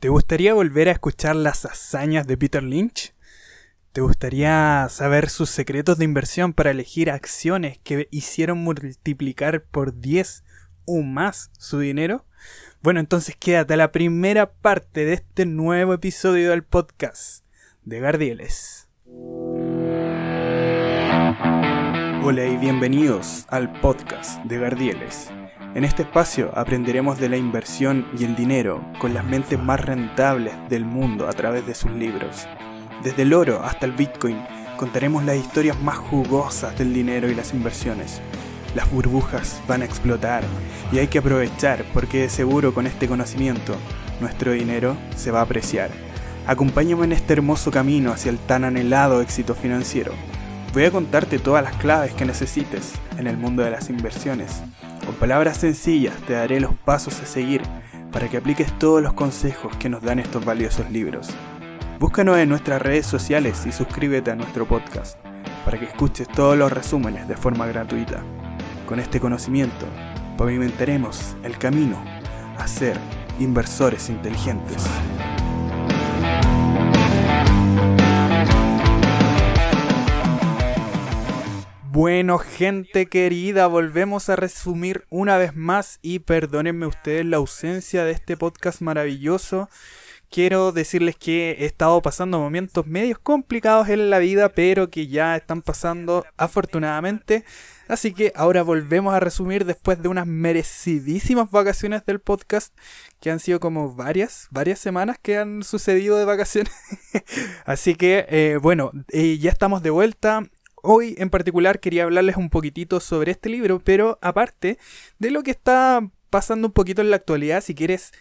¿Te gustaría volver a escuchar las hazañas de Peter Lynch? ¿Te gustaría saber sus secretos de inversión para elegir acciones que hicieron multiplicar por 10 o más su dinero? Bueno, entonces quédate a la primera parte de este nuevo episodio del podcast de Gardieles. Hola y bienvenidos al podcast de Gardieles en este espacio aprenderemos de la inversión y el dinero con las mentes más rentables del mundo a través de sus libros. Desde el oro hasta el Bitcoin contaremos las historias más jugosas del dinero y las inversiones. Las burbujas van a explotar y hay que aprovechar porque de seguro con este conocimiento nuestro dinero se va a apreciar. Acompáñame en este hermoso camino hacia el tan anhelado éxito financiero. Voy a contarte todas las claves que necesites en el mundo de las inversiones con palabras sencillas te daré los pasos a seguir para que apliques todos los consejos que nos dan estos valiosos libros. Búscanos en nuestras redes sociales y suscríbete a nuestro podcast para que escuches todos los resúmenes de forma gratuita. Con este conocimiento pavimentaremos el camino a ser inversores inteligentes. Bueno, gente querida, volvemos a resumir una vez más y perdónenme ustedes la ausencia de este podcast maravilloso. Quiero decirles que he estado pasando momentos medios complicados en la vida, pero que ya están pasando afortunadamente. Así que ahora volvemos a resumir después de unas merecidísimas vacaciones del podcast, que han sido como varias, varias semanas que han sucedido de vacaciones. Así que, eh, bueno, eh, ya estamos de vuelta. Hoy en particular quería hablarles un poquitito sobre este libro, pero aparte de lo que está pasando un poquito en la actualidad, si quieres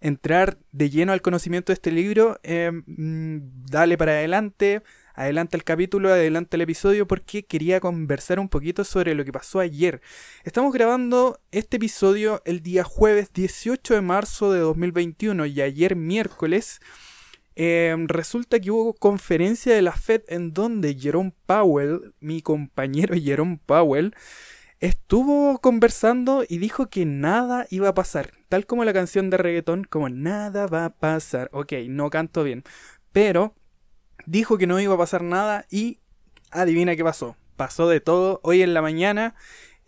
entrar de lleno al conocimiento de este libro, em, mm, dale para adelante, adelante el capítulo, adelante el episodio, porque quería conversar un poquito sobre lo que pasó ayer. Estamos grabando este episodio el día jueves 18 de marzo de 2021 y ayer miércoles Em, resulta que hubo conferencia de la Fed en donde Jerome Powell, mi compañero Jerome Powell, estuvo conversando y dijo que nada iba a pasar. Tal como la canción de reggaetón, como nada va a pasar. Ok, no canto bien. Pero dijo que no iba a pasar nada y adivina qué pasó. Pasó de todo. Hoy en la mañana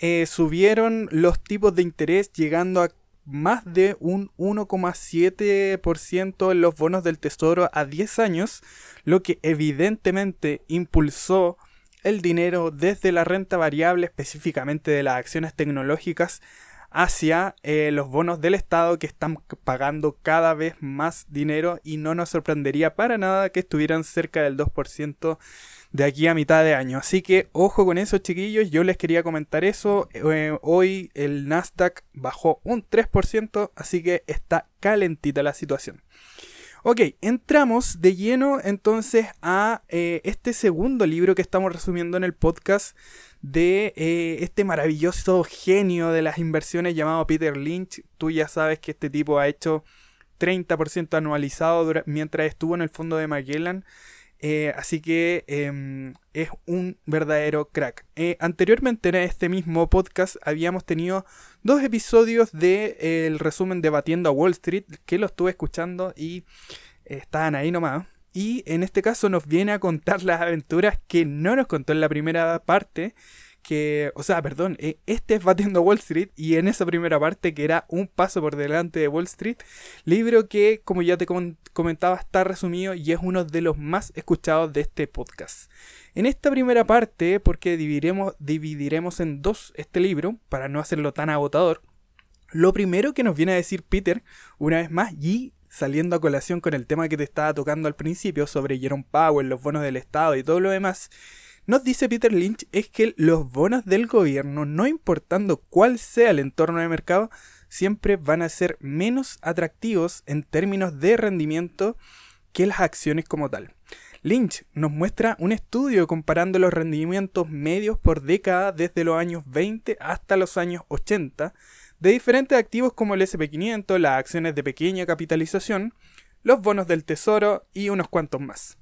eh, subieron los tipos de interés llegando a más de un 1,7% en los bonos del tesoro a 10 años, lo que evidentemente impulsó el dinero desde la renta variable, específicamente de las acciones tecnológicas, hacia eh, los bonos del Estado que están pagando cada vez más dinero y no nos sorprendería para nada que estuvieran cerca del 2% de aquí a mitad de año. Así que ojo con eso, chiquillos. Yo les quería comentar eso. Eh, hoy el Nasdaq bajó un 3%, así que está calentita la situación. Ok, entramos de lleno entonces a eh, este segundo libro que estamos resumiendo en el podcast de eh, este maravilloso genio de las inversiones llamado Peter Lynch. Tú ya sabes que este tipo ha hecho 30% anualizado mientras estuvo en el fondo de Magellan. Eh, así que em, es un verdadero crack. Eh, anteriormente en este mismo podcast habíamos tenido dos episodios del de, resumen de Batiendo a Wall Street que lo estuve escuchando y estaban ahí nomás. Y en este caso nos viene a contar las aventuras que no nos contó en la primera parte que, o sea, perdón, eh, este es Batiendo Wall Street y en esa primera parte que era un paso por delante de Wall Street, libro que, como ya te comentaba, está resumido y es uno de los más escuchados de este podcast. En esta primera parte, porque dividiremos, dividiremos en dos este libro, para no hacerlo tan agotador, lo primero que nos viene a decir Peter, una vez más, y saliendo a colación con el tema que te estaba tocando al principio sobre Jerome Powell, los bonos del Estado y todo lo demás, nos dice Peter Lynch es que los bonos del gobierno, no importando cuál sea el entorno de mercado, siempre van a ser menos atractivos en términos de rendimiento que las acciones como tal. Lynch nos muestra un estudio comparando los rendimientos medios por década desde los años 20 hasta los años 80 de diferentes activos como el SP500, las acciones de pequeña capitalización, los bonos del tesoro y unos cuantos más.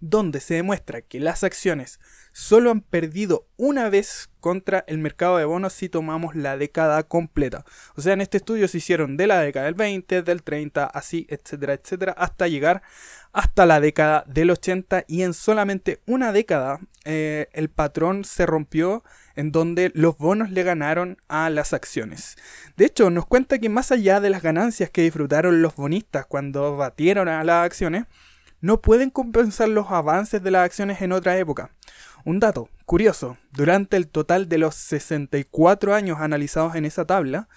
donde se demuestra que las acciones solo han perdido una vez contra el mercado de bonos si tomamos la década completa. O sea, en este estudio se hicieron de la década del 20, del 30, así, etcétera, etcétera, hasta llegar hasta la década del 80 y en solamente una década eh, el patrón se rompió en donde los bonos le ganaron a las acciones. De hecho, nos cuenta que más allá de las ganancias que disfrutaron los bonistas cuando batieron a las acciones, no pueden compensar los avances de las acciones en otra época. Un dato curioso, durante el total de los 64 años analizados en esa tabla,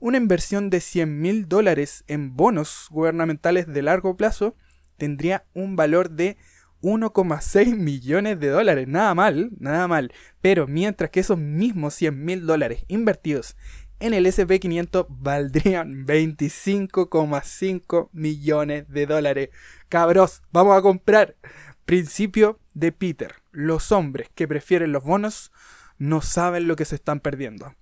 una inversión de 100 mil dólares en bonos gubernamentales de largo plazo tendría un valor de 1,6 millones de dólares. Nada mal, nada mal. Pero mientras que esos mismos 100 mil dólares invertidos en el SP500 valdrían 25,5 millones de dólares. Cabros, vamos a comprar. Principio de Peter. Los hombres que prefieren los bonos no saben lo que se están perdiendo.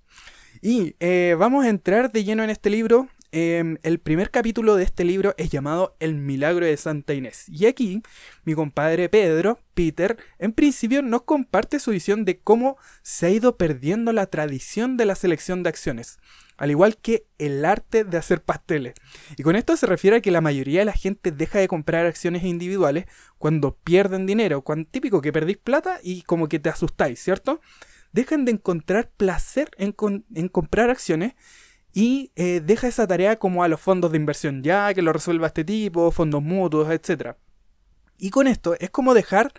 Y eh, vamos a entrar de lleno en este libro Em, el primer capítulo de este libro es llamado El milagro de Santa Inés. Y aquí, mi compadre Pedro, Peter, en principio nos comparte su visión de cómo se ha ido perdiendo la tradición de la selección de acciones, al igual que el arte de hacer pasteles. Y con esto se refiere a que la mayoría de la gente deja de comprar acciones individuales cuando pierden dinero, cuando típico que perdís plata y como que te asustáis, ¿cierto? Dejan de encontrar placer en, en comprar acciones y eh, deja esa tarea como a los fondos de inversión ya, que lo resuelva este tipo, fondos mutuos, etc. Y con esto es como dejar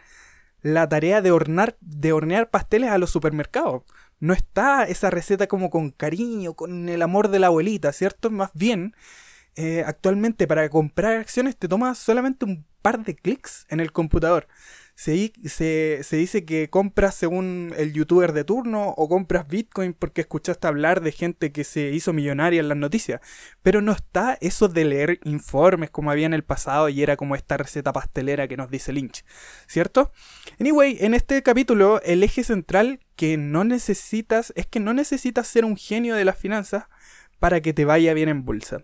la tarea de, hornar, de hornear pasteles a los supermercados. No está esa receta como con cariño, con el amor de la abuelita, ¿cierto? Más bien, eh, actualmente para comprar acciones te toma solamente un par de clics en el computador se, se, dice que compras según el youtuber de turno o compras Bitcoin porque escuchaste hablar de gente que se hizo millonaria en las noticias. Pero no está eso de leer informes como había en el pasado y era como esta receta pastelera que nos dice Lynch, ¿cierto? Anyway, en este capítulo el eje central que no necesitas es que no necesitas ser un genio de las finanzas para que te vaya bien en bolsa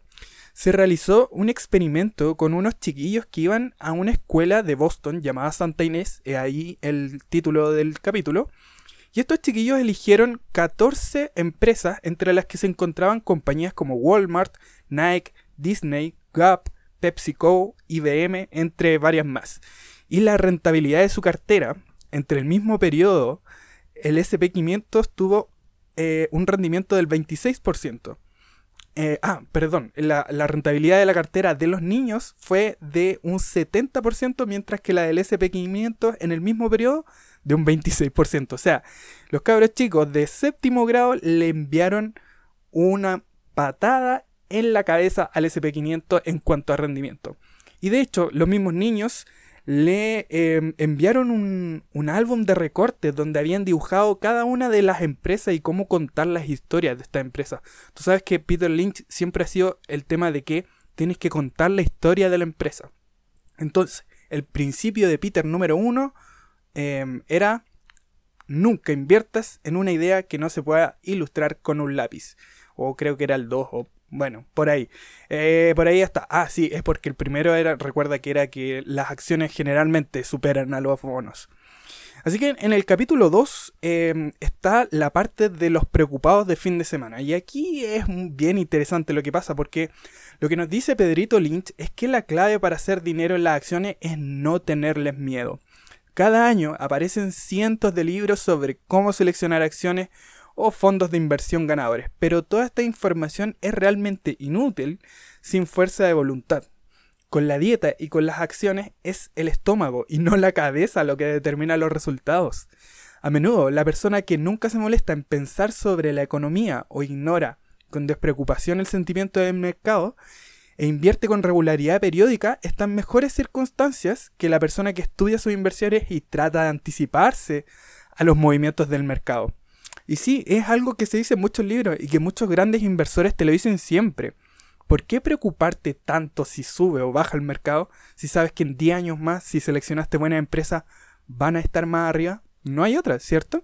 se realizó un experimento con unos chiquillos que iban a una escuela de Boston llamada Santa Inés, es ahí el título del capítulo, y estos chiquillos eligieron 14 empresas entre las que se encontraban compañías como Walmart, Nike, Disney, Gap, PepsiCo, IBM, entre varias más. Y la rentabilidad de su cartera, entre el mismo periodo, el SP500 tuvo eh, un rendimiento del 26%. Eh, ah, perdón, la, rentabilidad de la cartera de los niños fue de un 70%, mientras que la del SP500 en el mismo periodo de un 26%. O sea, los cabros chicos de séptimo grado le enviaron una patada en la cabeza al SP500 en cuanto a rendimiento. Y de hecho, los mismos niños le em, enviaron un, un, álbum de recortes donde habían dibujado cada una de las empresas y cómo contar las historias de esta empresa. Tú sabes que Peter Lynch siempre ha sido el tema de que tienes que contar la historia de la empresa. Entonces, el principio de Peter número uno em, era nunca inviertas en una idea que no se pueda ilustrar con un lápiz. O creo que era el 2 o bueno, por ahí. Eh, por ahí está. Ah, sí, es porque el primero era, recuerda que era que las acciones generalmente superan a los bonos. Así que en el capítulo 2 em, está la parte de los preocupados de fin de semana. Y aquí es bien interesante lo que pasa porque lo que nos dice Pedrito Lynch es que la clave para hacer dinero en las acciones es no tenerles miedo. Cada año aparecen cientos de libros sobre cómo seleccionar acciones o fondos de inversión ganadores, pero toda esta información es realmente inútil sin fuerza de voluntad. Con la dieta y con las acciones es el estómago y no la cabeza lo que determina los resultados. A menudo, la persona que nunca se molesta en pensar sobre la economía o ignora con despreocupación el sentimiento del mercado e invierte con regularidad periódica está en mejores circunstancias que la persona que estudia sus inversiones y trata de anticiparse a los movimientos del mercado. Y sí, es algo que se dice en muchos libros y que muchos grandes inversores te lo dicen siempre. ¿Por qué preocuparte tanto si sube o baja el mercado si sabes que en 10 años más, si seleccionaste buenas empresas, van a estar más arriba? No hay otra, ¿cierto?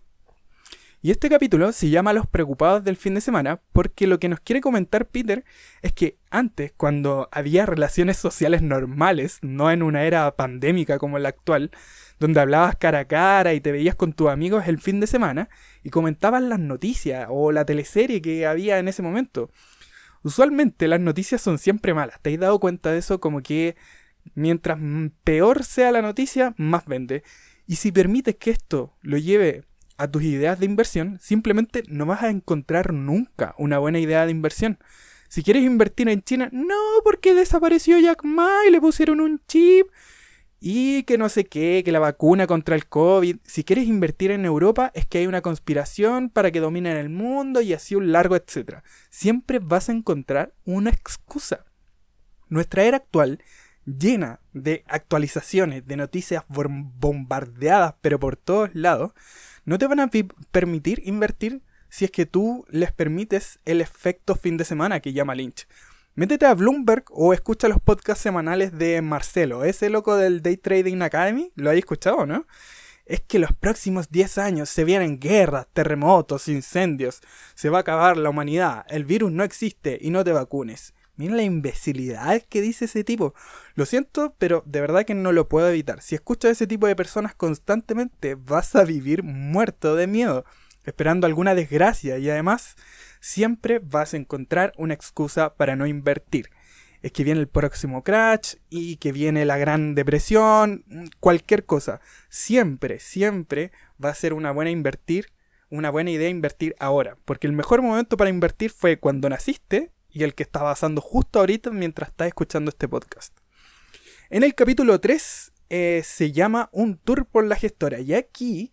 Y este capítulo se llama Los preocupados del fin de semana porque lo que nos quiere comentar Peter es que antes, cuando había relaciones sociales normales, no en una era pandémica como la actual, donde hablabas cara a cara y te veías con tus amigos el fin de semana y comentabas las noticias o la teleserie que había en ese momento. Usualmente las noticias son siempre malas. ¿Te has dado cuenta de eso? Como que mientras peor sea la noticia, más vende. Y si permites que esto lo lleve a tus ideas de inversión, simplemente no vas a encontrar nunca una buena idea de inversión. Si quieres invertir en China, no, porque desapareció Jack Ma y le pusieron un chip. Y que no sé qué, que la vacuna contra el COVID. Si quieres invertir en Europa, es que hay una conspiración para que dominen el mundo y así un largo etcétera. Siempre vas a encontrar una excusa. Nuestra era actual, llena de actualizaciones, de noticias bombardeadas, pero por todos lados, no te van a permitir invertir si es que tú les permites el efecto fin de semana que llama Lynch. Métete a Bloomberg o escucha los podcasts semanales de Marcelo, ese loco del Day Trading Academy, ¿lo habéis escuchado, no? Es que los próximos 10 años se vienen guerras, terremotos, incendios, se va a acabar la humanidad, el virus no existe y no te vacunes. Miren la imbecilidad que dice ese tipo. Lo siento, pero de verdad que no lo puedo evitar. Si escuchas a ese tipo de personas constantemente, vas a vivir muerto de miedo, esperando alguna desgracia y además siempre vas a encontrar una excusa para no invertir. Es que viene el próximo crash y que viene la gran depresión, cualquier cosa. Siempre, siempre va a ser una buena invertir, una buena idea invertir ahora, porque el mejor momento para invertir fue cuando naciste y el que está pasando justo ahorita mientras estás escuchando este podcast. En el capítulo 3 eh, se llama Un tour por la gestora y aquí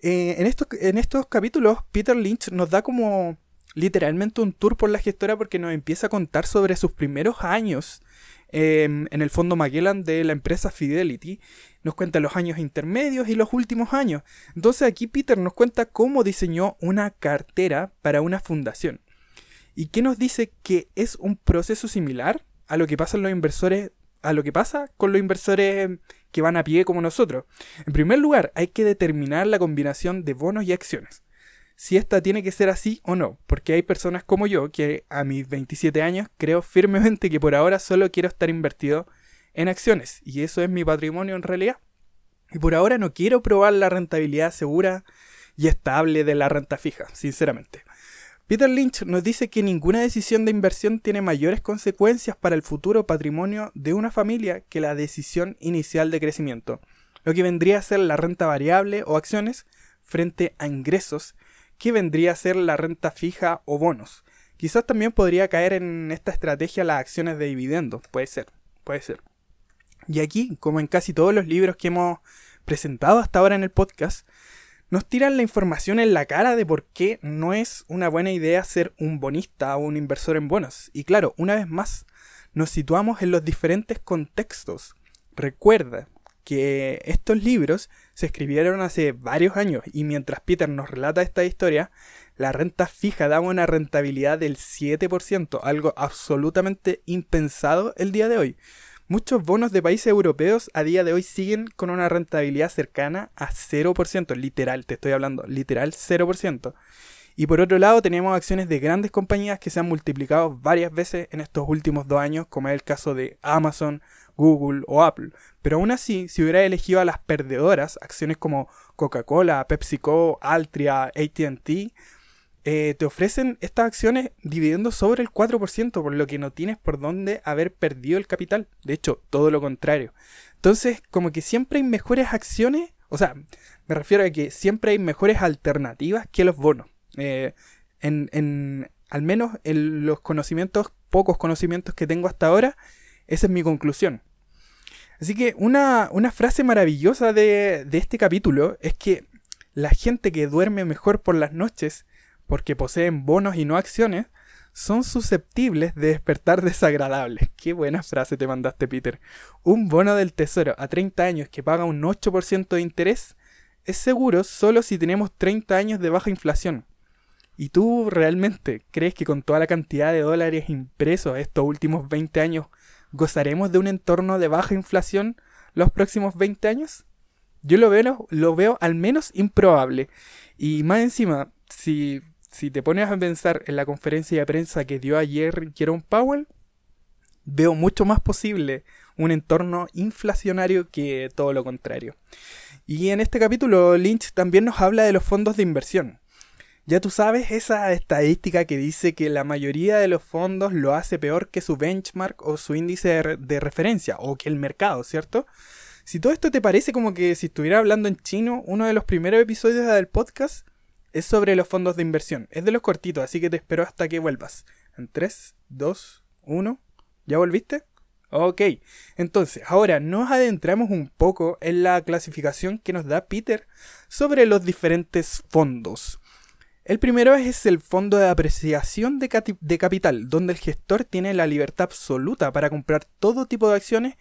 eh, en, estos, en estos capítulos Peter Lynch nos da como literalmente un tour por la gestora porque nos empieza a contar sobre sus primeros años em, en el fondo Magellan de la empresa Fidelity. Nos cuenta los años intermedios y los últimos años. Entonces aquí Peter nos cuenta cómo diseñó una cartera para una fundación. ¿Y qué nos dice que es un proceso similar a lo que pasa los inversores, a lo que pasa con los inversores que van a pie como nosotros? En primer lugar, hay que determinar la combinación de bonos y acciones. Si esta tiene que ser así o no, porque hay personas como yo que a mis 27 años creo firmemente que por ahora solo quiero estar invertido en acciones y eso es mi patrimonio en realidad. Y por ahora no quiero probar la rentabilidad segura y estable de la renta fija, sinceramente. Peter Lynch nos dice que ninguna decisión de inversión tiene mayores consecuencias para el futuro patrimonio de una familia que la decisión inicial de crecimiento, lo que vendría a ser la renta variable o acciones frente a ingresos, que vendría a ser la renta fija o bonos. Quizás también podría caer en esta estrategia las acciones de dividendos, puede ser, puede ser. Y aquí, como en casi todos los libros que hemos presentado hasta ahora en el podcast, nos tiran la información en la cara de por qué no es una buena idea ser un bonista o un inversor en bonos. Y claro, una vez más, nos situamos en los diferentes contextos. Recuerda que estos libros se escribieron hace varios años y mientras Peter nos relata esta historia, la renta fija daba una rentabilidad del 7%, algo absolutamente impensado el día de hoy. Muchos bonos de países europeos a día de hoy siguen con una rentabilidad cercana a 0%, literal, te estoy hablando, literal 0%. Y por otro lado tenemos acciones de grandes compañías que se han multiplicado varias veces en estos últimos dos años, como es el caso de Amazon, Google o Apple. Pero aún así, si hubiera elegido a las perdedoras, acciones como Coca-Cola, PepsiCo, Altria, ATT, eh, te ofrecen estas acciones dividiendo sobre el 4%, por lo que no tienes por dónde haber perdido el capital. De hecho, todo lo contrario. Entonces, como que siempre hay mejores acciones, o sea, me refiero a que siempre hay mejores alternativas que los bonos. Eh, en, en, al menos en los conocimientos, pocos conocimientos que tengo hasta ahora, esa es mi conclusión. Así que una, una frase maravillosa de, de este capítulo es que la gente que duerme mejor por las noches porque poseen bonos y no acciones, son susceptibles de despertar desagradables. Qué buena frase te mandaste, Peter. Un bono del tesoro a 30 años que paga un 8% de interés es seguro solo si tenemos 30 años de baja inflación. ¿Y tú realmente crees que con toda la cantidad de dólares impresos estos últimos 20 años gozaremos de un entorno de baja inflación los próximos 20 años? Yo lo veo, lo veo al menos improbable. Y más encima, si, si te pones a pensar en la conferencia de prensa que dio ayer Jerome Powell, veo mucho más posible un entorno inflacionario que todo lo contrario. Y en este capítulo Lynch también nos habla de los fondos de inversión. Ya tú sabes esa estadística que dice que la mayoría de los fondos lo hace peor que su benchmark o su índice de, referencia o que el mercado, ¿cierto? Si todo esto te parece como que si estuviera hablando en chino, uno de los primeros episodios del podcast es sobre los fondos de inversión. Es de los cortitos, así que te espero hasta que vuelvas. En 3, 2, 1. ¿Ya volviste? Ok, entonces ahora nos adentramos un poco en la clasificación que nos da Peter sobre los diferentes fondos. El primero es el fondo de apreciación de, capital, donde el gestor tiene la libertad absoluta para comprar todo tipo de acciones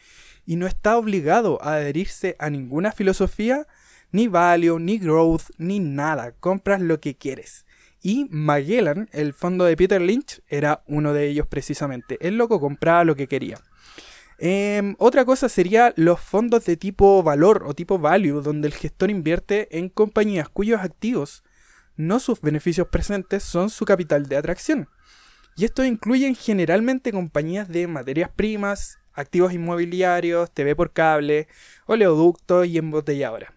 y no está obligado a adherirse a ninguna filosofía, ni value, ni growth, ni nada. Compras lo que quieres. Y Magellan, el fondo de Peter Lynch, era uno de ellos precisamente. El loco compraba lo que quería. Em, otra cosa sería los fondos de tipo valor o tipo value, donde el gestor invierte en compañías cuyos activos, no sus beneficios presentes, son su capital de atracción. Y esto incluyen generalmente compañías de materias primas, activos inmobiliarios, TV por cable, oleoductos y embotelladoras.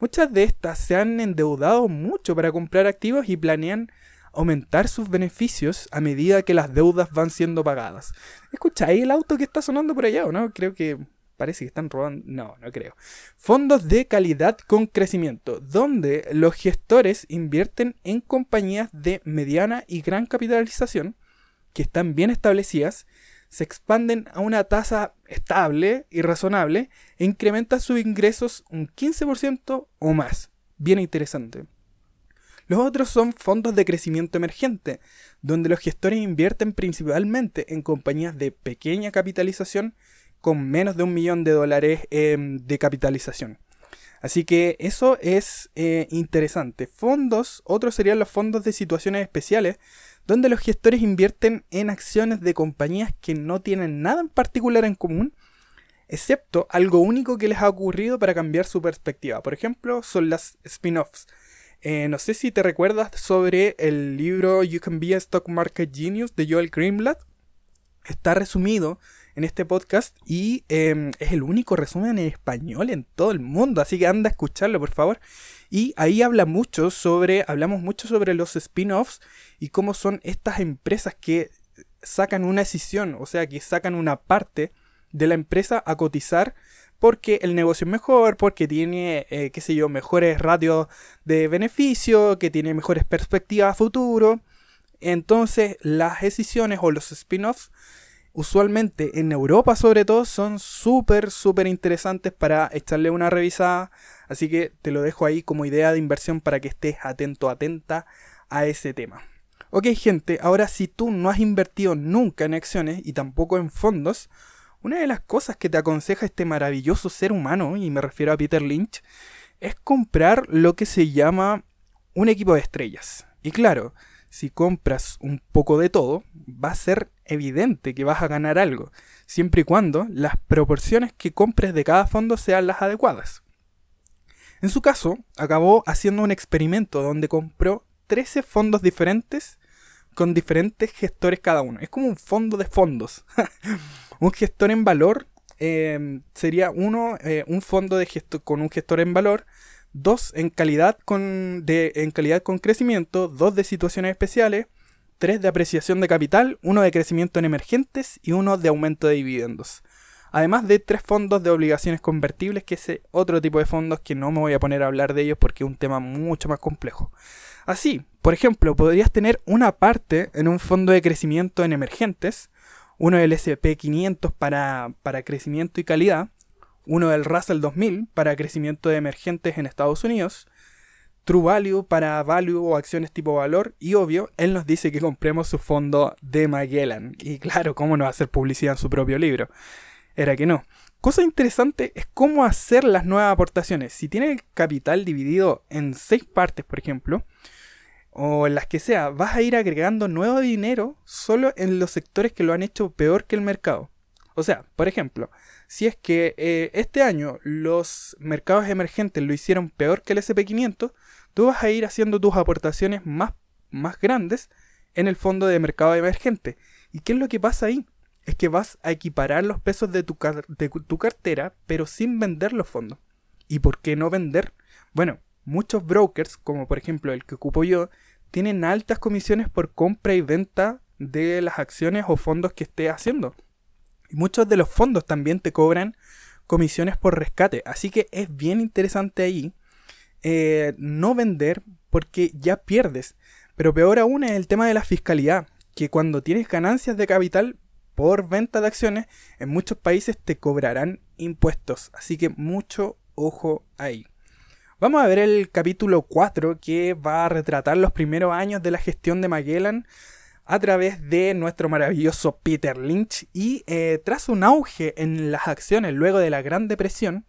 Muchas de estas se han endeudado mucho para comprar activos y planean aumentar sus beneficios a medida que las deudas van siendo pagadas. ¿Escucháis el auto que está sonando por allá o no? Creo que parece que están robando. No, no creo. Fondos de calidad con crecimiento, donde los gestores invierten en compañías de mediana y gran capitalización que están bien establecidas, se expanden a una tasa estable y razonable e incrementan sus ingresos un 15% o más. Bien interesante. Los otros son fondos de crecimiento emergente, donde los gestores invierten principalmente en compañías de pequeña capitalización con menos de un millón de dólares em, de capitalización. Así que eso es eh, interesante. Fondos, otros serían los fondos de situaciones especiales, donde los gestores invierten en acciones de compañías que no tienen nada en particular en común, excepto algo único que les ha ocurrido para cambiar su perspectiva. Por ejemplo, son las spin-offs eh, no sé si te recuerdas sobre el libro You Can Be a Stock Market Genius de Joel Greenblatt. Está resumido en este podcast y em, es el único resumen en español en todo el mundo, así que anda a escucharlo por favor. Y ahí habla mucho sobre, hablamos mucho sobre los spin-offs y cómo son estas empresas que sacan una decisión, o sea, que sacan una parte de la empresa a cotizar porque el negocio es mejor, porque tiene, eh, qué sé yo, mejores ratios de beneficio, que tiene mejores perspectivas a futuro. Entonces, las decisiones o los spin-offs, usualmente en Europa sobre todo, son súper, interesantes para echarle una revisada. Así que te lo dejo ahí como idea de inversión para que estés atento, atenta a ese tema. Ok gente, ahora si tú no has invertido nunca en acciones y tampoco en fondos, una de las cosas que te aconseja este maravilloso ser humano, y me refiero a Peter Lynch, es comprar lo que se llama un equipo de estrellas. Y claro, si compras un poco de todo, va a ser evidente que vas a ganar algo, siempre y cuando las proporciones que compres de cada fondo sean las adecuadas. En su caso, acabó haciendo un experimento donde compró 13 fondos diferentes con diferentes gestores cada uno. Es como un fondo de fondos. Un gestor en valor em, sería uno, eh, un fondo de con un gestor en valor, dos en calidad con, en calidad con crecimiento, dos de situaciones especiales, tres de apreciación de capital, uno de crecimiento en emergentes y uno de aumento de dividendos. Además de tres fondos de obligaciones convertibles, que es otro tipo de fondos que no me voy a poner a hablar de ellos porque es un tema mucho más complejo. Así, por ejemplo, podrías tener una parte en un fondo de crecimiento en emergentes, uno del SP500 para, para crecimiento y calidad, uno del Russell 2000 para crecimiento de emergentes en Estados Unidos, True Value para Value o acciones tipo valor y obvio, él nos dice que compremos su fondo de Magellan. Y claro, ¿cómo no hacer publicidad en su propio libro? Era que no. Cosa interesante es cómo hacer las nuevas aportaciones. Si tiene el capital dividido en seis partes, por ejemplo, o en las que sea, vas a ir agregando nuevo dinero solo en los sectores que lo han hecho peor que el mercado. O sea, por ejemplo, si es que eh, este año los mercados emergentes lo hicieron peor que el SP500, tú vas a ir haciendo tus aportaciones más más grandes en el fondo de mercado emergente. ¿Y qué es lo que pasa ahí? Es que vas a equiparar los pesos de tu, de tu cartera, pero sin vender los fondos. ¿Y por qué no vender? Bueno, muchos brokers, como por ejemplo el que ocupo yo, tienen altas comisiones por compra y venta de las acciones o fondos que esté haciendo. Y muchos de los fondos también te cobran comisiones por rescate. Así que es bien interesante ahí eh, no vender porque ya pierdes. Pero peor aún es el tema de la fiscalidad, que cuando tienes ganancias de capital por venta de acciones, en muchos países te cobrarán impuestos. Así que mucho ojo ahí. Vamos a ver el capítulo 4 que va a retratar los primeros años de la gestión de Magellan a través de nuestro maravilloso Peter Lynch y eh, tras un auge en las acciones luego de la Gran Depresión,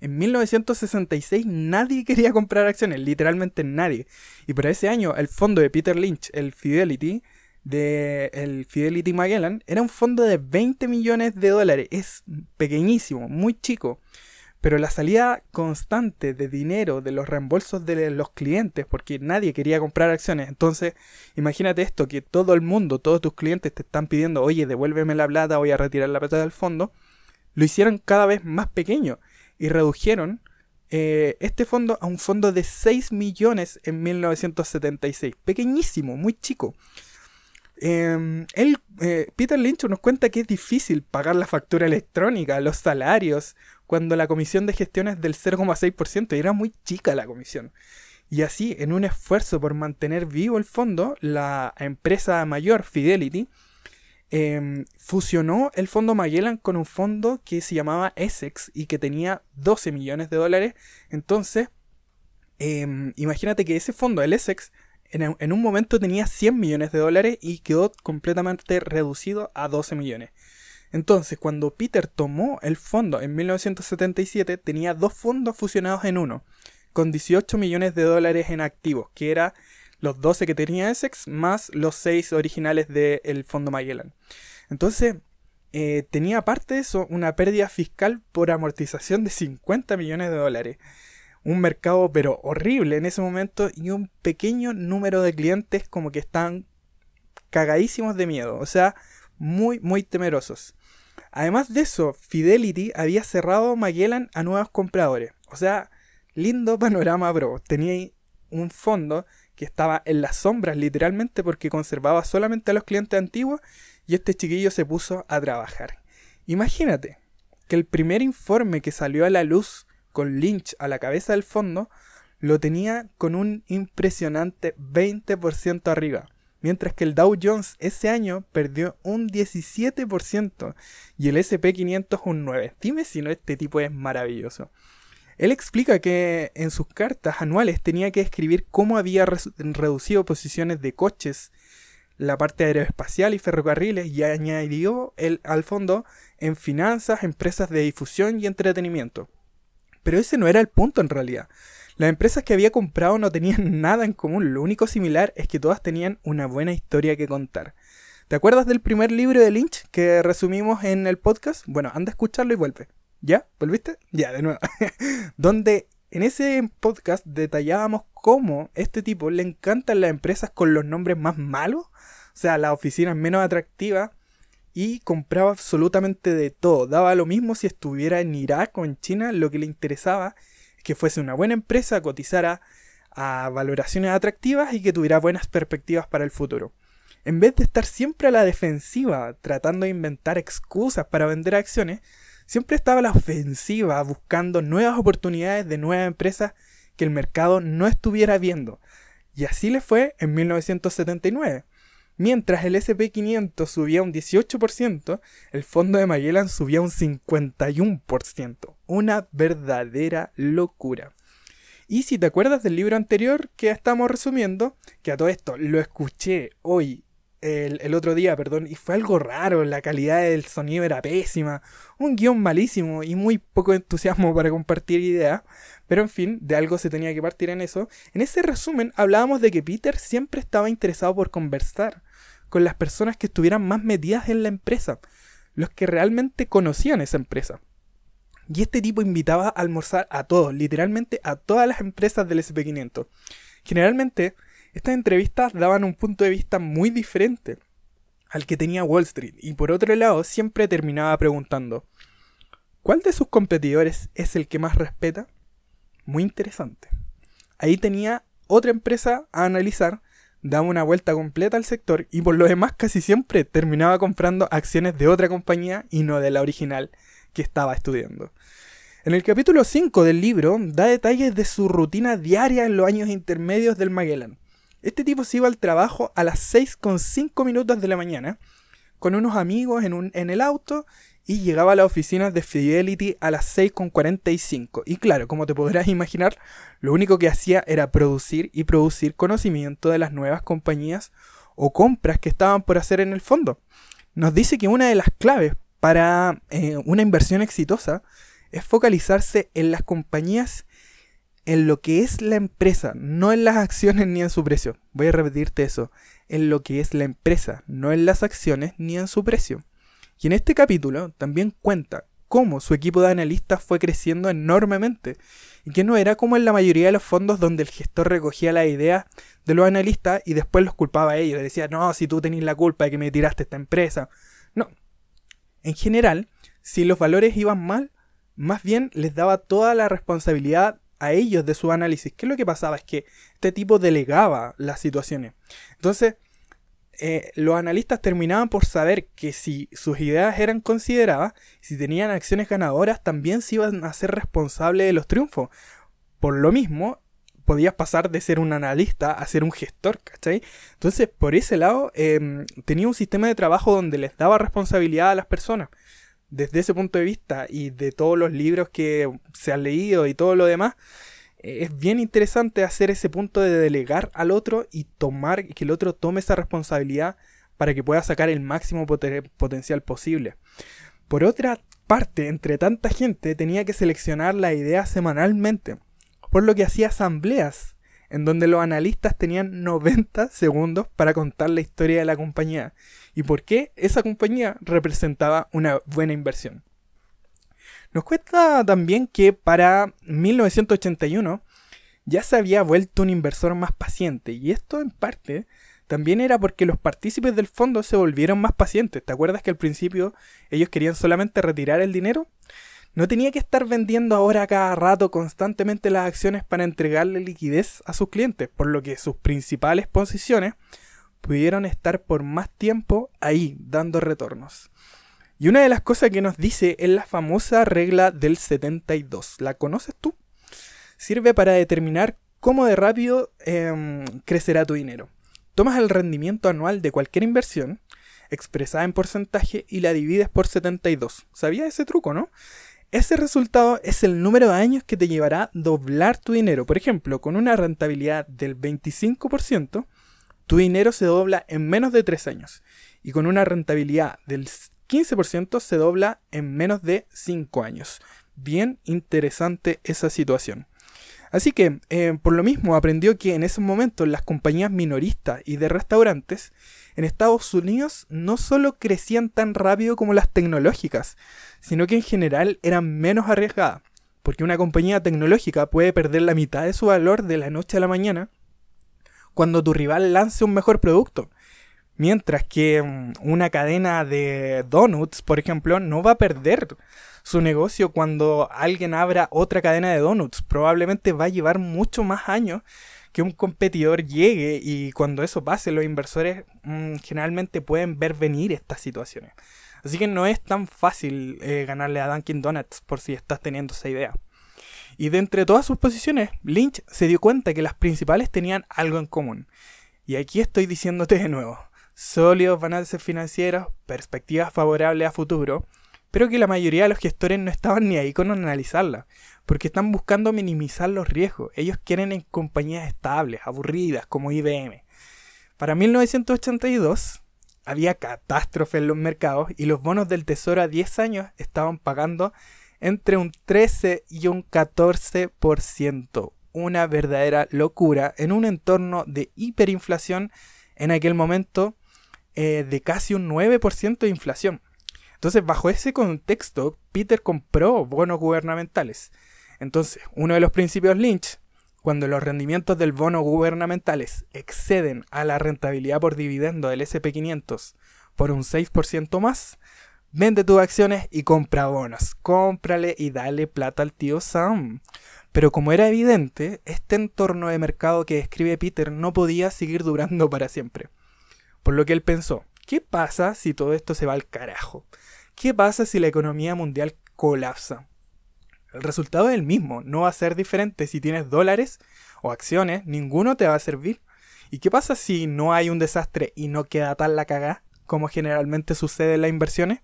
en 1966 nadie quería comprar acciones, literalmente nadie. Y para ese año el fondo de Peter Lynch, el Fidelity, de el Fidelity Magellan, era un fondo de 20 millones de dólares. Es pequeñísimo, muy chico. Pero la salida constante de dinero de los reembolsos de los clientes, porque nadie quería comprar acciones. Entonces, imagínate esto, que todo el mundo, todos tus clientes te están pidiendo, oye, devuélveme la plata, voy a retirar la plata del fondo. Lo hicieron cada vez más pequeño y redujeron eh, este fondo a un fondo de 6 millones en 1976. Pequeñísimo, muy chico. Em, eh, Peter Lynch nos cuenta que es difícil pagar la factura electrónica, los salarios, cuando la comisión de gestión es del 0,6% y era muy chica la comisión. Y así, en un esfuerzo por mantener vivo el fondo, la empresa mayor, Fidelity, Em, fusionó el fondo Magellan con un fondo que se llamaba Essex y que tenía 12 millones de dólares. Entonces, em, imagínate que ese fondo, el Essex, en, un momento tenía 100 millones de dólares y quedó completamente reducido a 12 millones. Entonces, cuando Peter tomó el fondo en 1977, tenía dos fondos fusionados en uno, con 18 millones de dólares en activos, que era los 12 que tenía Essex más los 6 originales del Fondo Magellan. Entonces, eh, tenía aparte de eso una pérdida fiscal por amortización de 50 millones de dólares. Un mercado pero horrible en ese momento y un pequeño número de clientes como que están cagadísimos de miedo, o sea, muy, muy temerosos. Además de eso, Fidelity había cerrado Magellan a nuevos compradores. O sea, lindo panorama, bro. Tenía un fondo que estaba en las sombras literalmente porque conservaba solamente a los clientes antiguos y este chiquillo se puso a trabajar. Imagínate que el primer informe que salió a la luz con Lynch a la cabeza del fondo lo tenía con un impresionante 20% arriba, mientras que el Dow Jones ese año perdió un 17% y el SP500 un 9%. Dime si no este tipo es maravilloso. Él explica que en sus cartas anuales tenía que escribir cómo había reducido posiciones de coches, la parte aeroespacial y ferrocarriles y añadió el, al fondo en finanzas, empresas de difusión y entretenimiento. Pero ese no era el punto en realidad. Las empresas que había comprado no tenían nada en común, lo único similar es que todas tenían una buena historia que contar. ¿Te acuerdas del primer libro de Lynch que resumimos en el podcast? Bueno, anda a escucharlo y vuelve. ¿Ya? ¿Volviste? Ya, de nuevo. Donde en ese podcast detallábamos cómo este tipo le encantan las empresas con los nombres más malos, o sea, las oficinas menos atractivas, y compraba absolutamente de todo. Daba lo mismo si estuviera en Irak o en China, lo que le interesaba es que fuese una buena empresa, cotizara a valoraciones atractivas y que tuviera buenas perspectivas para el futuro. En vez de estar siempre a la defensiva, tratando de inventar excusas para vender acciones, siempre estaba la ofensiva buscando nuevas oportunidades de nuevas empresas que el mercado no estuviera viendo. Y así le fue en 1979. Mientras el SP500 subía un 18%, el fondo de Magellan subía un 51%. Una verdadera locura. Y si te acuerdas del libro anterior que estamos resumiendo, que a todo esto lo escuché hoy el, otro día, perdón, y fue algo raro, la calidad del sonido era pésima, un guion malísimo y muy poco entusiasmo para compartir ideas, pero en fin, de algo se tenía que partir en eso. En ese resumen hablábamos de que Peter siempre estaba interesado por conversar con las personas que estuvieran más metidas en la empresa, los que realmente conocían esa empresa. Y este tipo invitaba a almorzar a todos, literalmente a todas las empresas del SP500. Generalmente Estas entrevistas daban un punto de vista muy diferente al que tenía Wall Street y por otro lado siempre terminaba preguntando, ¿cuál de sus competidores es el que más respeta? Muy interesante. Ahí tenía otra empresa a analizar, daba una vuelta completa al sector y por lo demás casi siempre terminaba comprando acciones de otra compañía y no de la original que estaba estudiando. En el capítulo 5 del libro da detalles de su rutina diaria en los años intermedios del Magellan. Este tipo se iba al trabajo a las 6,5 minutos de la mañana con unos amigos en, un, en el auto y llegaba a las oficinas de Fidelity a las 6.45. Y claro, como te podrás imaginar, lo único que hacía era producir y producir conocimiento de las nuevas compañías o compras que estaban por hacer en el fondo. Nos dice que una de las claves para eh, una inversión exitosa es focalizarse en las compañías, en lo que es la empresa, no en las acciones ni en su precio. Voy a repetirte eso, en lo que es la empresa, no en las acciones ni en su precio. Y en este capítulo también cuenta cómo su equipo de analistas fue creciendo enormemente y que no era como en la mayoría de los fondos donde el gestor recogía las ideas de los analistas y después los culpaba a ellos. Decía, no, si tú tenés la culpa de que me tiraste esta empresa. No. En general, si los valores iban mal, más bien les daba toda la responsabilidad a ellos de su análisis. ¿Qué es lo que pasaba? Es que este tipo delegaba las situaciones. Entonces, eh, los analistas terminaban por saber que si sus ideas eran consideradas, si tenían acciones ganadoras, también se iban a ser responsables de los triunfos. Por lo mismo, podías pasar de ser un analista a ser un gestor, ¿cachai? Entonces, por ese lado, em, tenía un sistema de trabajo donde les daba responsabilidad a las personas. Desde ese punto de vista y de todos los libros que se han leído y todo lo demás, es bien interesante hacer ese punto de delegar al otro y tomar que el otro tome esa responsabilidad para que pueda sacar el máximo potencial posible. Por otra parte, entre tanta gente tenía que seleccionar la idea semanalmente, por lo que hacía asambleas en donde los analistas tenían 90 segundos para contar la historia de la compañía y por qué esa compañía representaba una buena inversión. Nos cuesta también que para 1981 ya se había vuelto un inversor más paciente y esto en parte también era porque los partícipes del fondo se volvieron más pacientes. ¿Te acuerdas que al principio ellos querían solamente retirar el dinero? No tenía que estar vendiendo ahora cada rato constantemente las acciones para entregarle liquidez a sus clientes, por lo que sus principales posiciones pudieron estar por más tiempo ahí dando retornos. Y una de las cosas que nos dice es la famosa regla del 72. ¿La conoces tú? Sirve para determinar cómo de rápido em, crecerá tu dinero. Tomas el rendimiento anual de cualquier inversión, expresada en porcentaje, y la divides por 72. ¿Sabías ese truco, no? Ese resultado es el número de años que te llevará doblar tu dinero. Por ejemplo, con una rentabilidad del 25%, tu dinero se dobla en menos de 3 años. Y con una rentabilidad del 15% se dobla en menos de 5 años. Bien interesante esa situación. Así que, eh, por lo mismo, aprendió que en ese momento las compañías minoristas y de restaurantes en Estados Unidos no solo crecían tan rápido como las tecnológicas, sino que en general eran menos arriesgadas. Porque una compañía tecnológica puede perder la mitad de su valor de la noche a la mañana cuando tu rival lance un mejor producto. Mientras que mm, una cadena de donuts, por ejemplo, no va a perder su negocio cuando alguien abra otra cadena de donuts. Probablemente va a llevar mucho más años que un competidor llegue y cuando eso pase los inversores mm, generalmente pueden ver venir estas situaciones. Así que no es tan fácil eh, ganarle a Dunkin' Donuts por si estás teniendo esa idea. Y de entre todas sus posiciones, Lynch se dio cuenta que las principales tenían algo en común. Y aquí estoy diciéndote de nuevo, sólidos balances financieros, perspectivas favorables a futuro, pero que la mayoría de los gestores no estaban ni ahí con analizarla, porque están buscando minimizar los riesgos. Ellos quieren en compañías estables, aburridas, como IBM. Para 1982 había catástrofe en los mercados y los bonos del tesoro a 10 años estaban pagando entre un 13 y un 14%. Una verdadera locura en un entorno de hiperinflación en aquel momento eh, de casi un 9% de inflación. Entonces, bajo ese contexto, Peter compró bonos gubernamentales. Entonces, uno de los principios Lynch cuando los rendimientos del bono gubernamentales exceden a la rentabilidad por dividendo del SP500 por un 6% más, vende tus acciones y compra bonos. Cómprale y dale plata al tío Sam. Pero como era evidente, este entorno de mercado que describe Peter no podía seguir durando para siempre. Por lo que él pensó, ¿qué pasa si todo esto se va al carajo? ¿Qué pasa si la economía mundial colapsa? El resultado es el mismo, no va a ser diferente si tienes dólares o acciones, ninguno te va a servir. ¿Y qué pasa si no hay un desastre y no queda tal la cagada como generalmente sucede en las inversiones?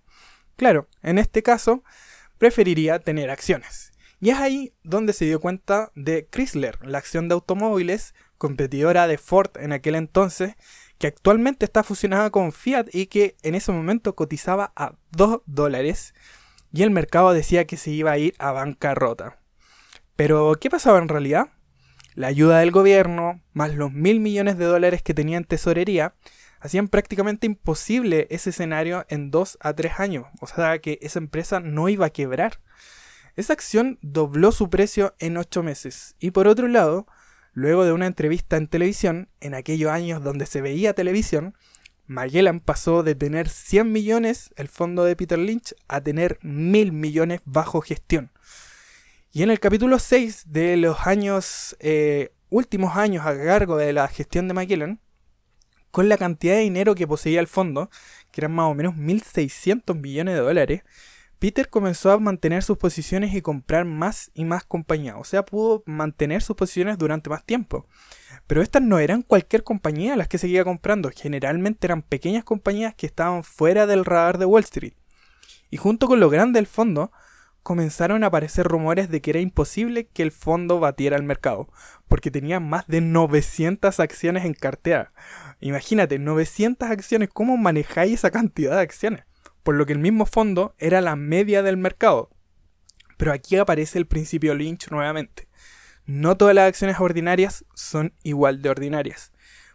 Claro, en este caso preferiría tener acciones. Y es ahí donde se dio cuenta de Chrysler, la acción de automóviles, competidora de Ford en aquel entonces, que actualmente está fusionada con Fiat y que en ese momento cotizaba a 2 dólares y el mercado decía que se iba a ir a bancarrota. Pero, ¿qué pasaba en realidad? La ayuda del gobierno, más los mil millones de dólares que tenía en tesorería, hacían prácticamente imposible ese escenario en 2 a 3 años. O sea que esa empresa no iba a quebrar. Esa acción dobló su precio en 8 meses. Y por otro lado, luego de una entrevista en televisión, en aquellos años donde se veía televisión, Magellan pasó de tener 100 millones, el fondo de Peter Lynch, a tener 1000 millones bajo gestión. Y en el capítulo 6 de los años, eh, últimos años a cargo de la gestión de Magellan, con la cantidad de dinero que poseía el fondo, que eran más o menos 1.600 millones de dólares, Peter comenzó a mantener sus posiciones y comprar más y más compañías, o sea, pudo mantener sus posiciones durante más tiempo. Pero estas no eran cualquier compañía las que seguía comprando, generalmente eran pequeñas compañías que estaban fuera del radar de Wall Street. Y junto con lo grande del fondo, comenzaron a aparecer rumores de que era imposible que el fondo batiera al mercado, porque tenía más de 900 acciones en cartera. Imagínate, 900 acciones, ¿cómo manejáis esa cantidad de acciones? Por lo que el mismo fondo era la media del mercado. Pero aquí aparece el principio Lynch nuevamente. No todas las acciones ordinarias son igual de ordinarias.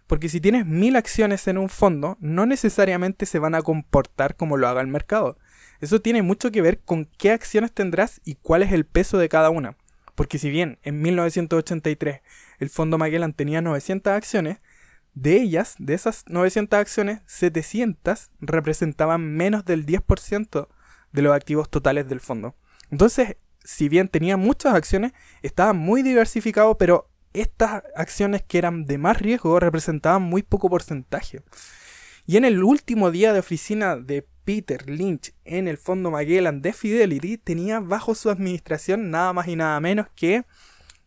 Porque si tienes mil acciones en un fondo, no necesariamente se van a comportar como lo haga el mercado. Eso tiene mucho que ver con qué acciones tendrás y cuál es el peso de cada una. Porque si bien en 1983 el fondo Magellan tenía 900 acciones, de ellas, de esas 900 acciones, 700 representaban menos del 10% de los activos totales del fondo. Entonces, si bien tenía muchas acciones, estaba muy diversificado, pero estas acciones que eran de más riesgo representaban muy poco porcentaje. Y en el último día de oficina de Peter Lynch en el fondo Magellan de Fidelity tenía bajo su administración nada más y nada menos que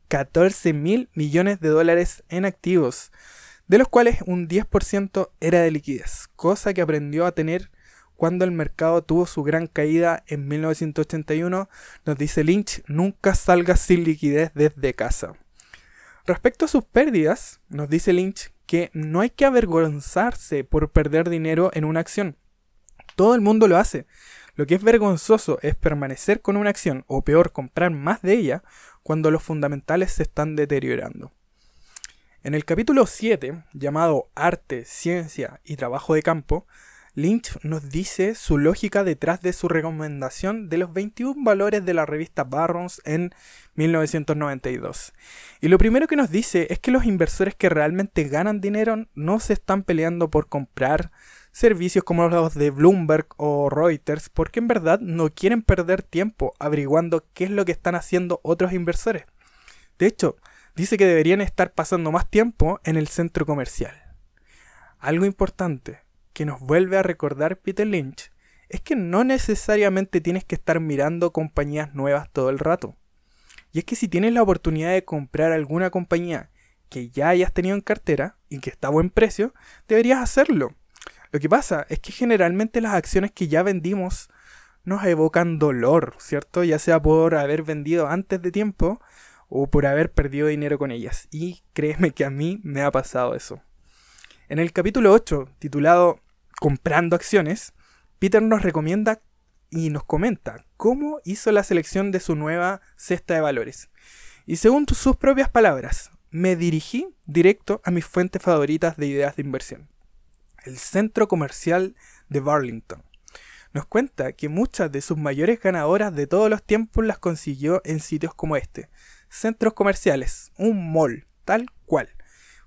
14 mil millones de dólares en activos, de los cuales un 10% era de liquidez, cosa que aprendió a tener cuando el mercado tuvo su gran caída en 1981, nos dice Lynch, nunca salga sin liquidez desde casa. Respecto a sus pérdidas, nos dice Lynch que no hay que avergonzarse por perder dinero en una acción. Todo el mundo lo hace. Lo que es vergonzoso es permanecer con una acción, o peor, comprar más de ella, cuando los fundamentales se están deteriorando. En el capítulo 7, llamado Arte, Ciencia y Trabajo de Campo, Lynch nos dice su lógica detrás de su recomendación de los 21 valores de la revista Barrons en 1992. Y lo primero que nos dice es que los inversores que realmente ganan dinero no se están peleando por comprar servicios como los de Bloomberg o Reuters porque en verdad no quieren perder tiempo averiguando qué es lo que están haciendo otros inversores. De hecho, dice que deberían estar pasando más tiempo en el centro comercial. Algo importante, que nos vuelve a recordar Peter Lynch es que no necesariamente tienes que estar mirando compañías nuevas todo el rato. Y es que si tienes la oportunidad de comprar alguna compañía que ya hayas tenido en cartera y que está a buen precio, deberías hacerlo. Lo que pasa es que generalmente las acciones que ya vendimos nos evocan dolor, ¿cierto? Ya sea por haber vendido antes de tiempo o por haber perdido dinero con ellas. Y créeme que a mí me ha pasado eso. En el capítulo 8, titulado Comprando acciones, Peter nos recomienda y nos comenta cómo hizo la selección de su nueva cesta de valores. Y según sus propias palabras, me dirigí directo a mis fuentes favoritas de ideas de inversión. El centro comercial de Burlington. Nos cuenta que muchas de sus mayores ganadoras de todos los tiempos las consiguió en sitios como este, centros comerciales, un mall, tal cual.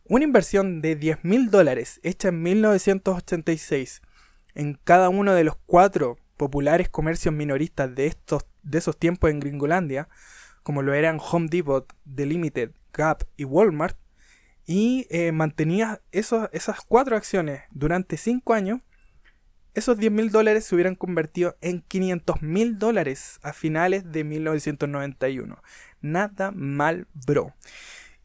Una inversión de 10 mil dólares hecha en 1986 en cada uno de los cuatro populares comercios minoristas de, estos, de esos tiempos en Gringolandia, como lo eran Home Depot, The Limited, Gap y Walmart, y eh, mantenía esas cuatro acciones durante cinco años, esos 10 mil dólares se hubieran convertido en 500 mil dólares a finales de 1991. Nada mal, bro.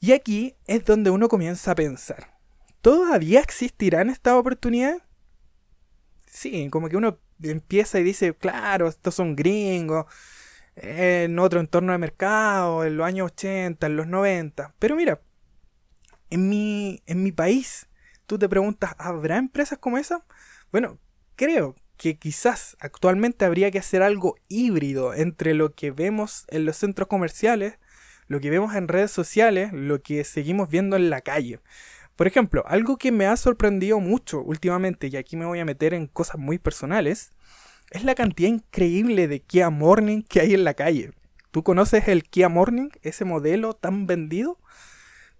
Y aquí es donde uno comienza a pensar, ¿todavía existirán estas oportunidades? Sí, como que uno empieza y dice, claro, estos son gringos, en otro entorno de mercado, en los años 80, en los 90. Pero mira, en mi, en mi país, tú te preguntas, ¿habrá empresas como esa? Bueno, creo que quizás actualmente habría que hacer algo híbrido entre lo que vemos en los centros comerciales, lo que vemos en redes sociales, lo que seguimos viendo en la calle. Por ejemplo, algo que me ha sorprendido mucho últimamente, y aquí me voy a meter en cosas muy personales, es la cantidad increíble de Kia Morning que hay en la calle. ¿Tú conoces el Kia Morning, ese modelo tan vendido?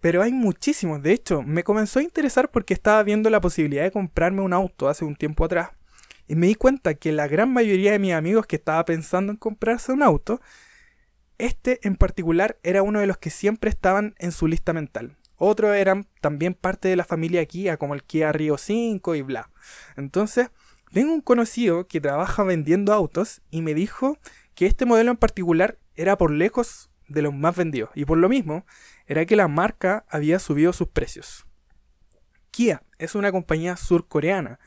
Pero hay muchísimos. De hecho, me comenzó a interesar porque estaba viendo la posibilidad de comprarme un auto hace un tiempo atrás. Y me di cuenta que la gran mayoría de mis amigos que estaba pensando en comprarse un auto, este en particular era uno de los que siempre estaban en su lista mental. Otros eran también parte de la familia Kia, como el Kia Rio 5 y bla. Entonces, tengo un conocido que trabaja vendiendo autos y me dijo que este modelo en particular era por lejos de los más vendidos y por lo mismo era que la marca había subido sus precios. Kia es una compañía surcoreana.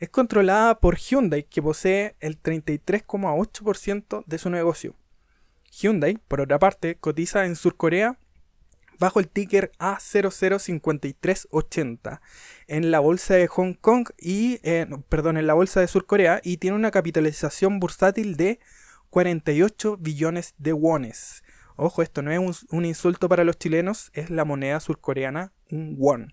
Es controlada por Hyundai que posee el 33,8% de su negocio. Hyundai, por otra parte, cotiza en Surcorea bajo el ticker A005380 en la bolsa de Hong Kong y, eh, perdón, en la bolsa de Surcorea y tiene una capitalización bursátil de 48 billones de wones. Ojo, esto no es un, un insulto para los chilenos, es la moneda surcoreana, un won.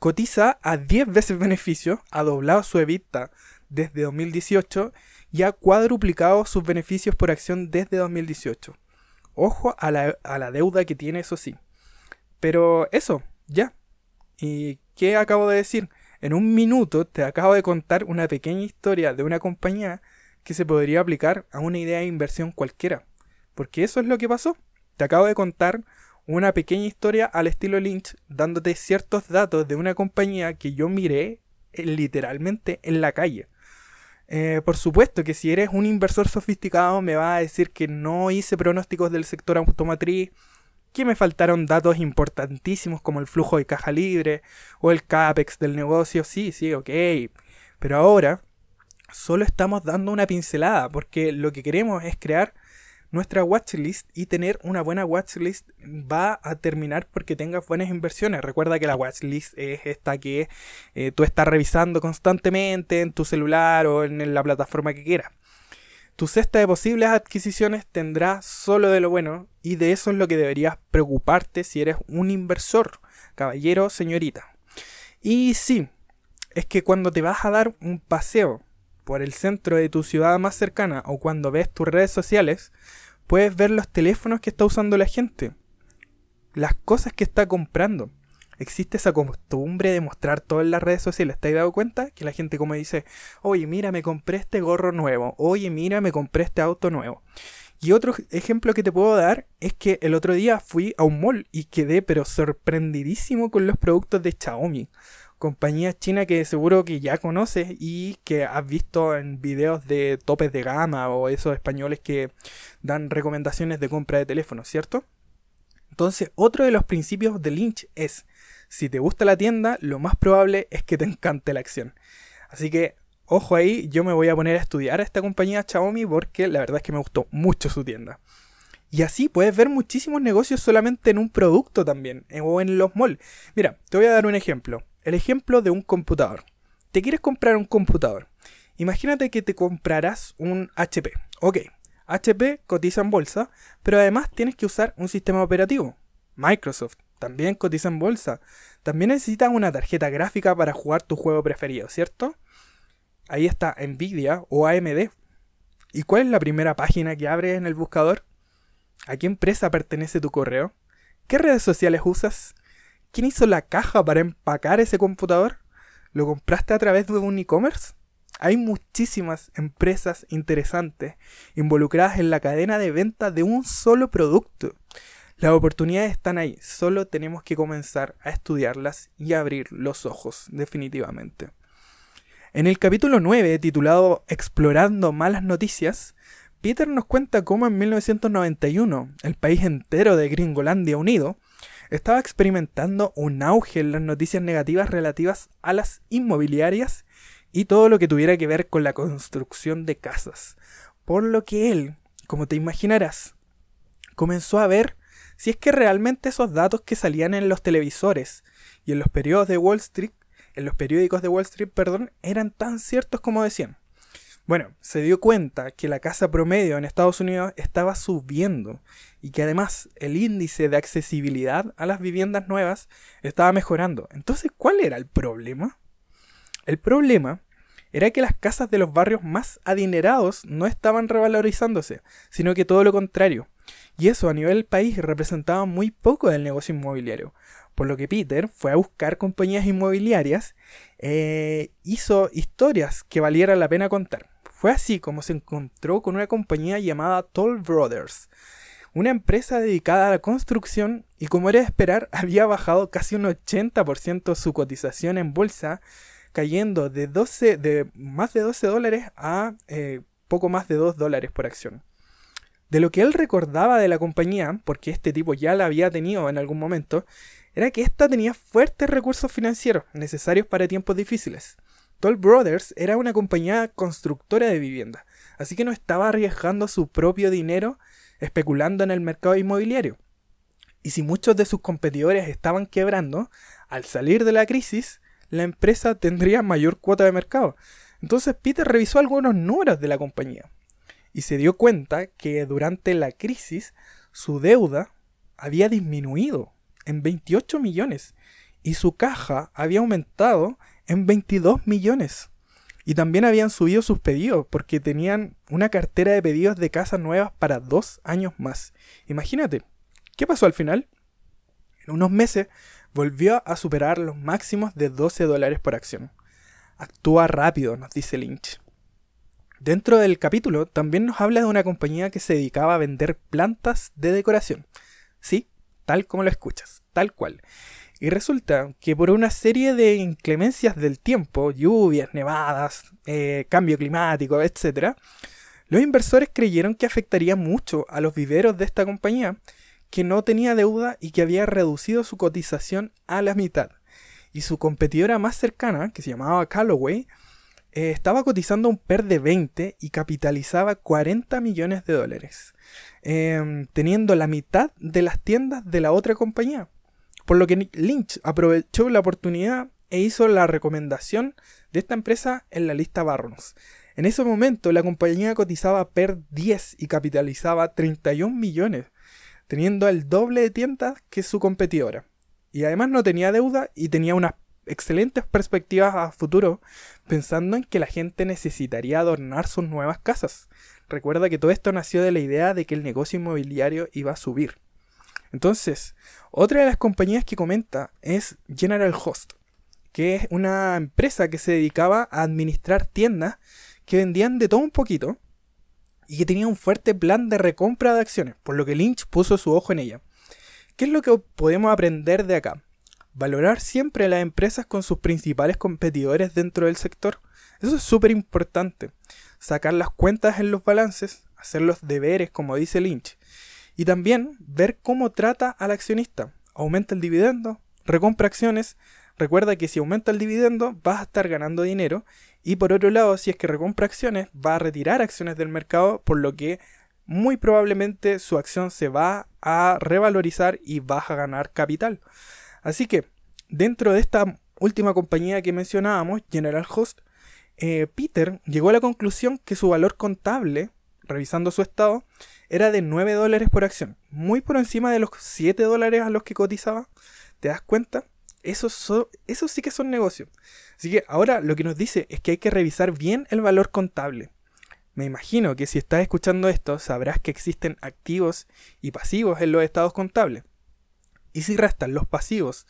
Cotiza a 10 veces beneficio, ha doblado su EBITDA desde 2018 y ha cuadruplicado sus beneficios por acción desde 2018. Ojo a la, a la deuda que tiene, eso sí. Pero eso, ya. ¿Y qué acabo de decir? En un minuto te acabo de contar una pequeña historia de una compañía que se podría aplicar a una idea de inversión cualquiera. Porque eso es lo que pasó. Te acabo de contar una pequeña historia al estilo Lynch, dándote ciertos datos de una compañía que yo miré eh, literalmente en la calle. Eh, por supuesto que si eres un inversor sofisticado me va a decir que no hice pronósticos del sector automotriz, que me faltaron datos importantísimos como el flujo de caja libre o el CAPEX del negocio. Sí, sí, ok. Pero ahora solo estamos dando una pincelada porque lo que queremos es crear nuestra watchlist y tener una buena watchlist va a terminar porque tengas buenas inversiones. Recuerda que la watchlist es esta que eh, tú estás revisando constantemente en tu celular o en la plataforma que quieras. Tu cesta de posibles adquisiciones tendrá solo de lo bueno y de eso es lo que deberías preocuparte si eres un inversor, caballero, señorita. Y sí, es que cuando te vas a dar un paseo por el centro de tu ciudad más cercana o cuando ves tus redes sociales, puedes ver los teléfonos que está usando la gente, las cosas que está comprando existe esa costumbre de mostrar todo en las redes sociales. ¿Te has dado cuenta? Que la gente como dice, oye, mira, me compré este gorro nuevo. Oye, mira, me compré este auto nuevo. Y otro ejemplo que te puedo dar es que el otro día fui a un mall y quedé pero sorprendidísimo con los productos de Xiaomi. Compañía china que seguro que ya conoces y que has visto en videos de topes de gama o esos españoles que dan recomendaciones de compra de teléfonos, ¿cierto? Entonces, otro de los principios de Lynch es si te gusta la tienda, lo más probable es que te encante la acción. Así que, ojo ahí, yo me voy a poner a estudiar a esta compañía Xiaomi porque la verdad es que me gustó mucho su tienda. Y así puedes ver muchísimos negocios solamente en un producto también, o en los malls. Mira, te voy a dar un ejemplo. El ejemplo de un computador. Te quieres comprar un computador. Imagínate que te comprarás un HP. Ok, HP cotiza en bolsa, pero además tienes que usar un sistema operativo. Microsoft también cotiza en bolsa. También necesitas una tarjeta gráfica para jugar tu juego preferido, ¿cierto? Ahí está Nvidia o AMD. ¿Y cuál es la primera página que abres en el buscador? ¿A qué empresa pertenece tu correo? ¿Qué redes sociales usas? ¿Quién hizo la caja para empacar ese computador? ¿Lo compraste a través de un e-commerce? Hay muchísimas empresas interesantes involucradas en la cadena de venta de un solo producto. Las oportunidades están ahí, solo tenemos que comenzar a estudiarlas y abrir los ojos, definitivamente. En el capítulo 9, titulado Explorando malas noticias, Peter nos cuenta cómo en 1991 el país entero de Gringolandia unido estaba experimentando un auge en las noticias negativas relativas a las inmobiliarias y todo lo que tuviera que ver con la construcción de casas. Por lo que él, como te imaginarás, comenzó a ver si es que realmente esos datos que salían en los televisores y en los periódicos de Wall Street, en los periódicos de Wall Street, perdón, eran tan ciertos como decían. Bueno, se dio cuenta que la casa promedio en Estados Unidos estaba subiendo y que además el índice de accesibilidad a las viviendas nuevas estaba mejorando. Entonces, ¿cuál era el problema? El problema era que las casas de los barrios más adinerados no estaban revalorizándose, sino que todo lo contrario. Y eso a nivel país representaba muy poco del negocio inmobiliario. Por lo que Peter fue a buscar compañías inmobiliarias, e hizo historias que valieran la pena contar. Fue así como se encontró con una compañía llamada Toll Brothers, una empresa dedicada a la construcción y como era de esperar había bajado casi un 80% su cotización en bolsa, cayendo de, 12, de más de 12 dólares a eh, poco más de 2 dólares por acción. De lo que él recordaba de la compañía, porque este tipo ya la había tenido en algún momento, era que ésta tenía fuertes recursos financieros necesarios para tiempos difíciles. Toll Brothers era una compañía constructora de vivienda, así que no estaba arriesgando su propio dinero especulando en el mercado inmobiliario. Y si muchos de sus competidores estaban quebrando, al salir de la crisis, la empresa tendría mayor cuota de mercado. Entonces Peter revisó algunos números de la compañía y se dio cuenta que durante la crisis su deuda había disminuido en 28 millones y su caja había aumentado en 22 millones. Y también habían subido sus pedidos porque tenían una cartera de pedidos de casas nuevas para dos años más. Imagínate, ¿qué pasó al final? En unos meses volvió a superar los máximos de 12 dólares por acción. Actúa rápido, nos dice Lynch. Dentro del capítulo también nos habla de una compañía que se dedicaba a vender plantas de decoración. Sí, tal como lo escuchas, tal cual. Y resulta que por una serie de inclemencias del tiempo, lluvias, nevadas, eh, cambio climático, etc., los inversores creyeron que afectaría mucho a los viveros de esta compañía, que no tenía deuda y que había reducido su cotización a la mitad. Y su competidora más cercana, que se llamaba Callaway, eh, estaba cotizando un PER de 20 y capitalizaba 40 millones de dólares, em, teniendo la mitad de las tiendas de la otra compañía. Por lo que Lynch aprovechó la oportunidad e hizo la recomendación de esta empresa en la lista Barronos. En ese momento la compañía cotizaba per 10 y capitalizaba 31 millones, teniendo el doble de tiendas que su competidora. Y además no tenía deuda y tenía unas excelentes perspectivas a futuro, pensando en que la gente necesitaría adornar sus nuevas casas. Recuerda que todo esto nació de la idea de que el negocio inmobiliario iba a subir. Entonces, otra de las compañías que comenta es General Host, que es una empresa que se dedicaba a administrar tiendas que vendían de todo un poquito y que tenía un fuerte plan de recompra de acciones, por lo que Lynch puso su ojo en ella. ¿Qué es lo que podemos aprender de acá? Valorar siempre las empresas con sus principales competidores dentro del sector. Eso es súper importante. Sacar las cuentas en los balances, hacer los deberes, como dice Lynch, y también ver cómo trata al accionista. Aumenta el dividendo, recompra acciones. Recuerda que si aumenta el dividendo vas a estar ganando dinero. Y por otro lado, si es que recompra acciones, va a retirar acciones del mercado, por lo que muy probablemente su acción se va a revalorizar y vas a ganar capital. Así que, dentro de esta última compañía que mencionábamos, General Host, eh, Peter llegó a la conclusión que su valor contable, revisando su estado, era de 9 dólares por acción, muy por encima de los 7 dólares a los que cotizaba. ¿Te das cuenta? Eso, eso sí que son negocios. Así que ahora lo que nos dice es que hay que revisar bien el valor contable. me imagino que si estás escuchando esto sabrás que existen activos y pasivos en los estados contables. Y si restas los pasivos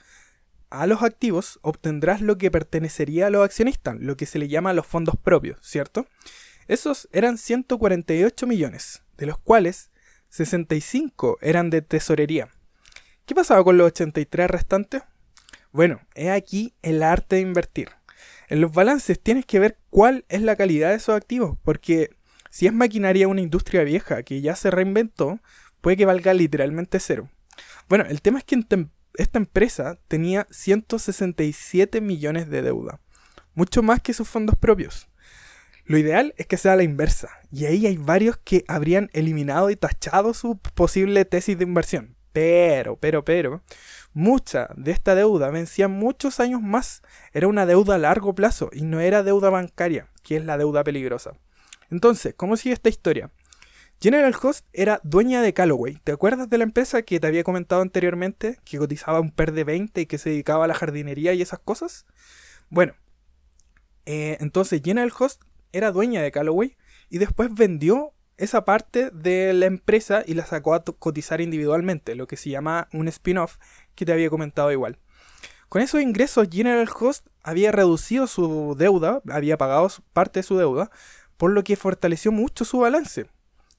a los activos, obtendrás lo que pertenecería a los accionistas, lo que se le llama los fondos propios, ¿cierto? Esos eran 148 millones, de los cuales 65 eran de tesorería. ¿Qué pasaba con los 83 restantes? Bueno, he aquí el arte de invertir. En los balances tienes que ver cuál es la calidad de esos activos, porque si es maquinaria una industria vieja que ya se reinventó, puede que valga literalmente cero. Bueno, el tema es que esta empresa tenía 167 millones de deuda, mucho más que sus fondos propios. Lo ideal es que sea la inversa, y ahí hay varios que habrían eliminado y tachado su posible tesis de inversión. Pero, pero, pero, mucha de esta deuda vencía muchos años más. Era una deuda a largo plazo y no era deuda bancaria, que es la deuda peligrosa. Entonces, ¿cómo sigue esta historia? General Host era dueña de Callaway. ¿Te acuerdas de la empresa que te había comentado anteriormente? Que cotizaba un per de 20 y que se dedicaba a la jardinería y esas cosas. Bueno, eh, entonces General Host era dueña de Callaway y después vendió esa parte de la empresa y la sacó a cotizar individualmente, lo que se llama un spin-off que te había comentado igual. Con esos ingresos, General Host había reducido su deuda, había pagado parte de su deuda, por lo que fortaleció mucho su balance.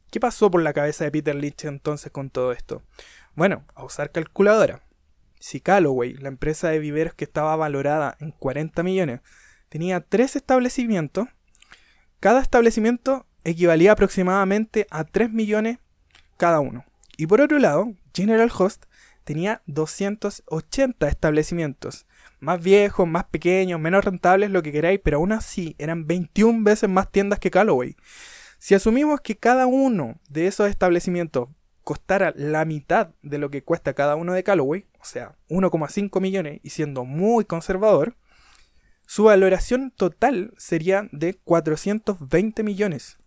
¿Qué pasó por la cabeza de Peter Lynch entonces con todo esto? Bueno, a usar calculadora. Si Callaway, la empresa de viveros que estaba valorada en 40 millones, tenía tres establecimientos, cada establecimiento equivalía aproximadamente a 3 millones cada uno. Y por otro lado, General Host tenía 280 establecimientos, más viejos, más pequeños, menos rentables, lo que queráis, pero aún así eran 21 veces más tiendas que Callaway. Si asumimos que cada uno de esos establecimientos costara la mitad de lo que cuesta cada uno de Callaway, o sea, 1,5 millones y siendo muy conservador, su valoración total sería de 420 millones.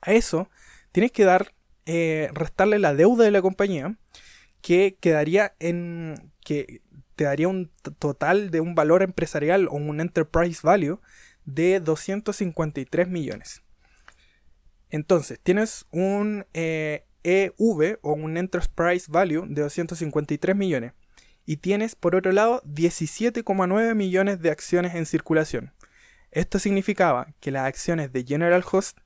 A eso tienes que dar, eh, restarle la deuda de la compañía, que quedaría en, que te daría un total de un valor empresarial o un enterprise value de 253 millones. Entonces, tienes un EV eh, e o un enterprise value de 253 millones y tienes por otro lado 17,9 millones de acciones en circulación. Esto significaba que las acciones de General Host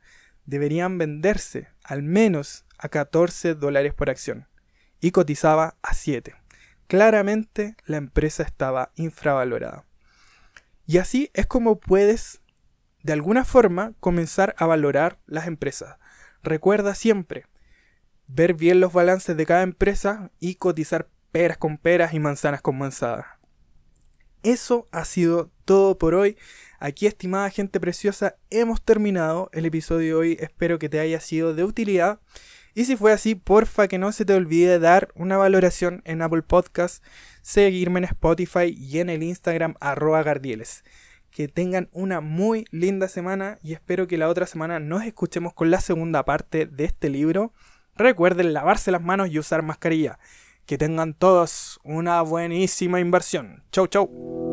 deberían venderse al menos a 14 dólares por acción y cotizaba a 7. Claramente la empresa estaba infravalorada. Y así es como puedes de alguna forma comenzar a valorar las empresas. Recuerda siempre ver bien los balances de cada empresa y cotizar peras con peras y manzanas con manzanas. Eso ha sido todo por hoy. Aquí, estimada gente preciosa, hemos terminado el episodio de hoy. Espero que te haya sido de utilidad. Y si fue así, porfa que no se te olvide dar una valoración en Apple Podcast, seguirme en Spotify y en el Instagram arroba gardieles. Que tengan una muy linda semana y espero que la otra semana nos escuchemos con la segunda parte de este libro. Recuerden lavarse las manos y usar mascarilla. Que tengan todos una buenísima inversión. Chau, chau.